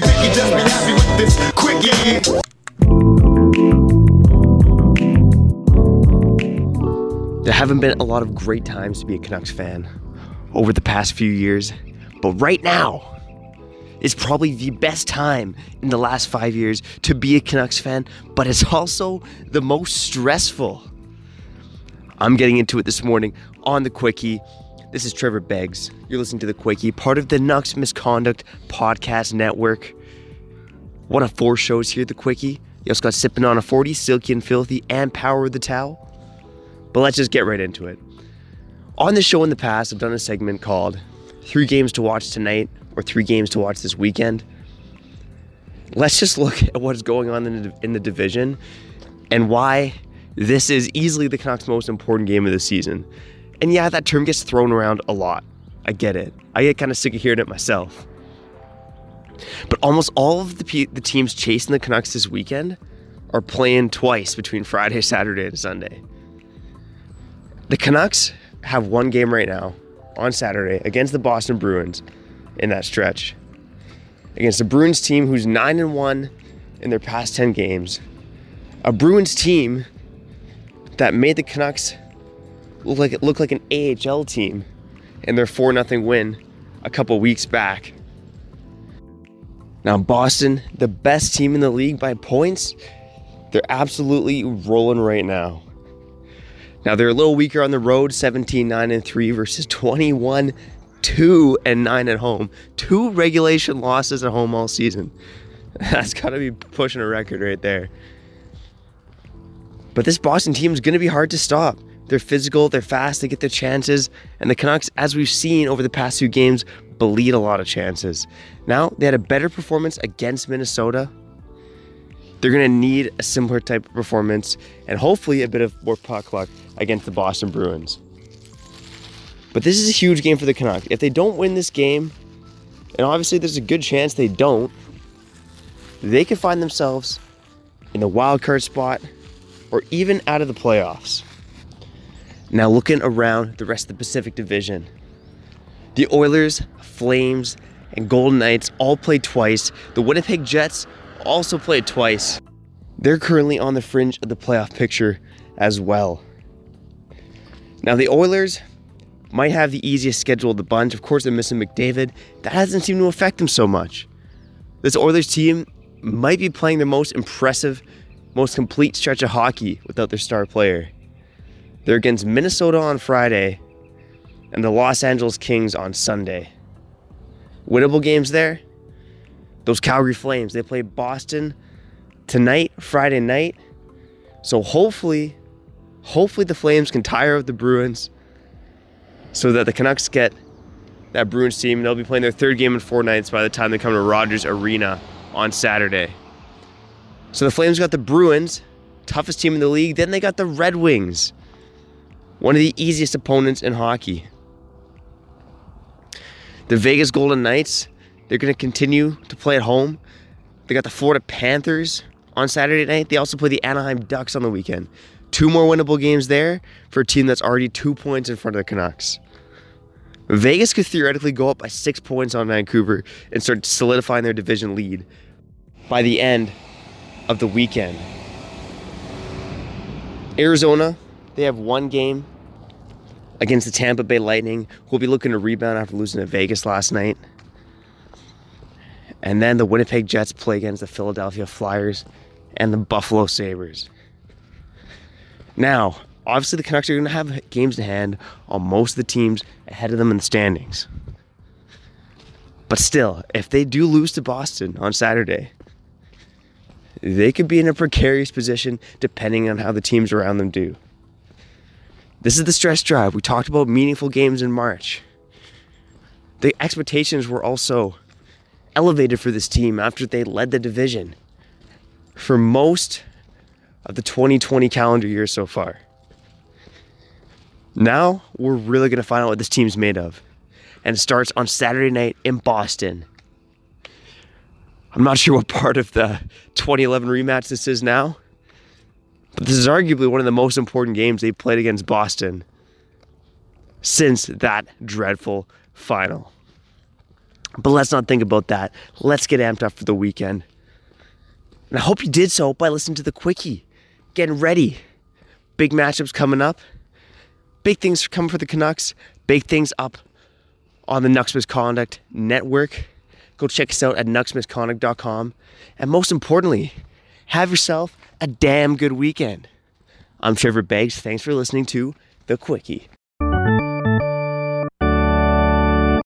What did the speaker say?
picky, just be happy with this. There haven't been a lot of great times to be a Canucks fan over the past few years, but right now is probably the best time in the last five years to be a Canucks fan, but it's also the most stressful. I'm getting into it this morning on the Quickie. This is Trevor Beggs. You're listening to the Quickie, part of the Nucks Misconduct Podcast Network. One of four shows here, the Quickie. You also got Sipping on a 40, Silky and Filthy, and Power of the Towel. But let's just get right into it. On the show in the past, I've done a segment called Three Games to Watch Tonight or Three Games to Watch This Weekend. Let's just look at what is going on in the, in the division and why this is easily the Canucks' most important game of the season. And yeah, that term gets thrown around a lot. I get it. I get kind of sick of hearing it myself. But almost all of the, the teams chasing the Canucks this weekend are playing twice between Friday, Saturday, and Sunday. The Canucks have one game right now on Saturday against the Boston Bruins in that stretch. Against a Bruins team who's 9 and 1 in their past 10 games. A Bruins team that made the Canucks look like it look like an AHL team in their 4 0 win a couple weeks back. Now Boston, the best team in the league by points, they're absolutely rolling right now. Now they're a little weaker on the road, 17 9 and 3 versus 21 2 and 9 at home. Two regulation losses at home all season. That's got to be pushing a record right there. But this Boston team is going to be hard to stop. They're physical, they're fast, they get their chances, and the Canucks, as we've seen over the past few games, bleed a lot of chances. Now, they had a better performance against Minnesota. They're going to need a similar type of performance and hopefully a bit of more puck luck against the Boston Bruins. But this is a huge game for the Canucks. If they don't win this game, and obviously there's a good chance they don't, they could find themselves in the wild card spot or even out of the playoffs. Now, looking around the rest of the Pacific Division, the Oilers, Flames, and Golden Knights all played twice. The Winnipeg Jets also played twice. They're currently on the fringe of the playoff picture as well. Now, the Oilers might have the easiest schedule of the bunch. Of course, they're missing McDavid. That hasn't seemed to affect them so much. This Oilers team might be playing the most impressive, most complete stretch of hockey without their star player. They're against Minnesota on Friday and the Los Angeles Kings on Sunday. Winnable games there. Those Calgary Flames, they play Boston tonight, Friday night. So hopefully, hopefully the Flames can tire of the Bruins so that the Canucks get that Bruins team. They'll be playing their third game in four nights by the time they come to Rogers Arena on Saturday. So the Flames got the Bruins, toughest team in the league. Then they got the Red Wings, one of the easiest opponents in hockey. The Vegas Golden Knights, they're going to continue to play at home. They got the Florida Panthers on Saturday night. They also play the Anaheim Ducks on the weekend. Two more winnable games there for a team that's already two points in front of the Canucks. Vegas could theoretically go up by six points on Vancouver and start solidifying their division lead by the end of the weekend. Arizona, they have one game against the Tampa Bay Lightning, who will be looking to rebound after losing to Vegas last night. And then the Winnipeg Jets play against the Philadelphia Flyers and the Buffalo Sabres. Now, obviously, the Canucks are going to have games in hand on most of the teams ahead of them in the standings. But still, if they do lose to Boston on Saturday, they could be in a precarious position depending on how the teams around them do. This is the stress drive. We talked about meaningful games in March. The expectations were also elevated for this team after they led the division for most of the 2020 calendar year so far. Now we're really going to find out what this team's made of. And it starts on Saturday night in Boston. I'm not sure what part of the 2011 rematch this is now, but this is arguably one of the most important games they've played against Boston since that dreadful final. But let's not think about that. Let's get amped up for the weekend. And I hope you did so by listening to the quickie, getting ready. Big matchups coming up. Big things coming for the Canucks. Big things up on the Nucks Misconduct Network. Go check us out at nucksmisconduct.com. And most importantly, have yourself a damn good weekend. I'm Trevor Beggs. Thanks for listening to The Quickie.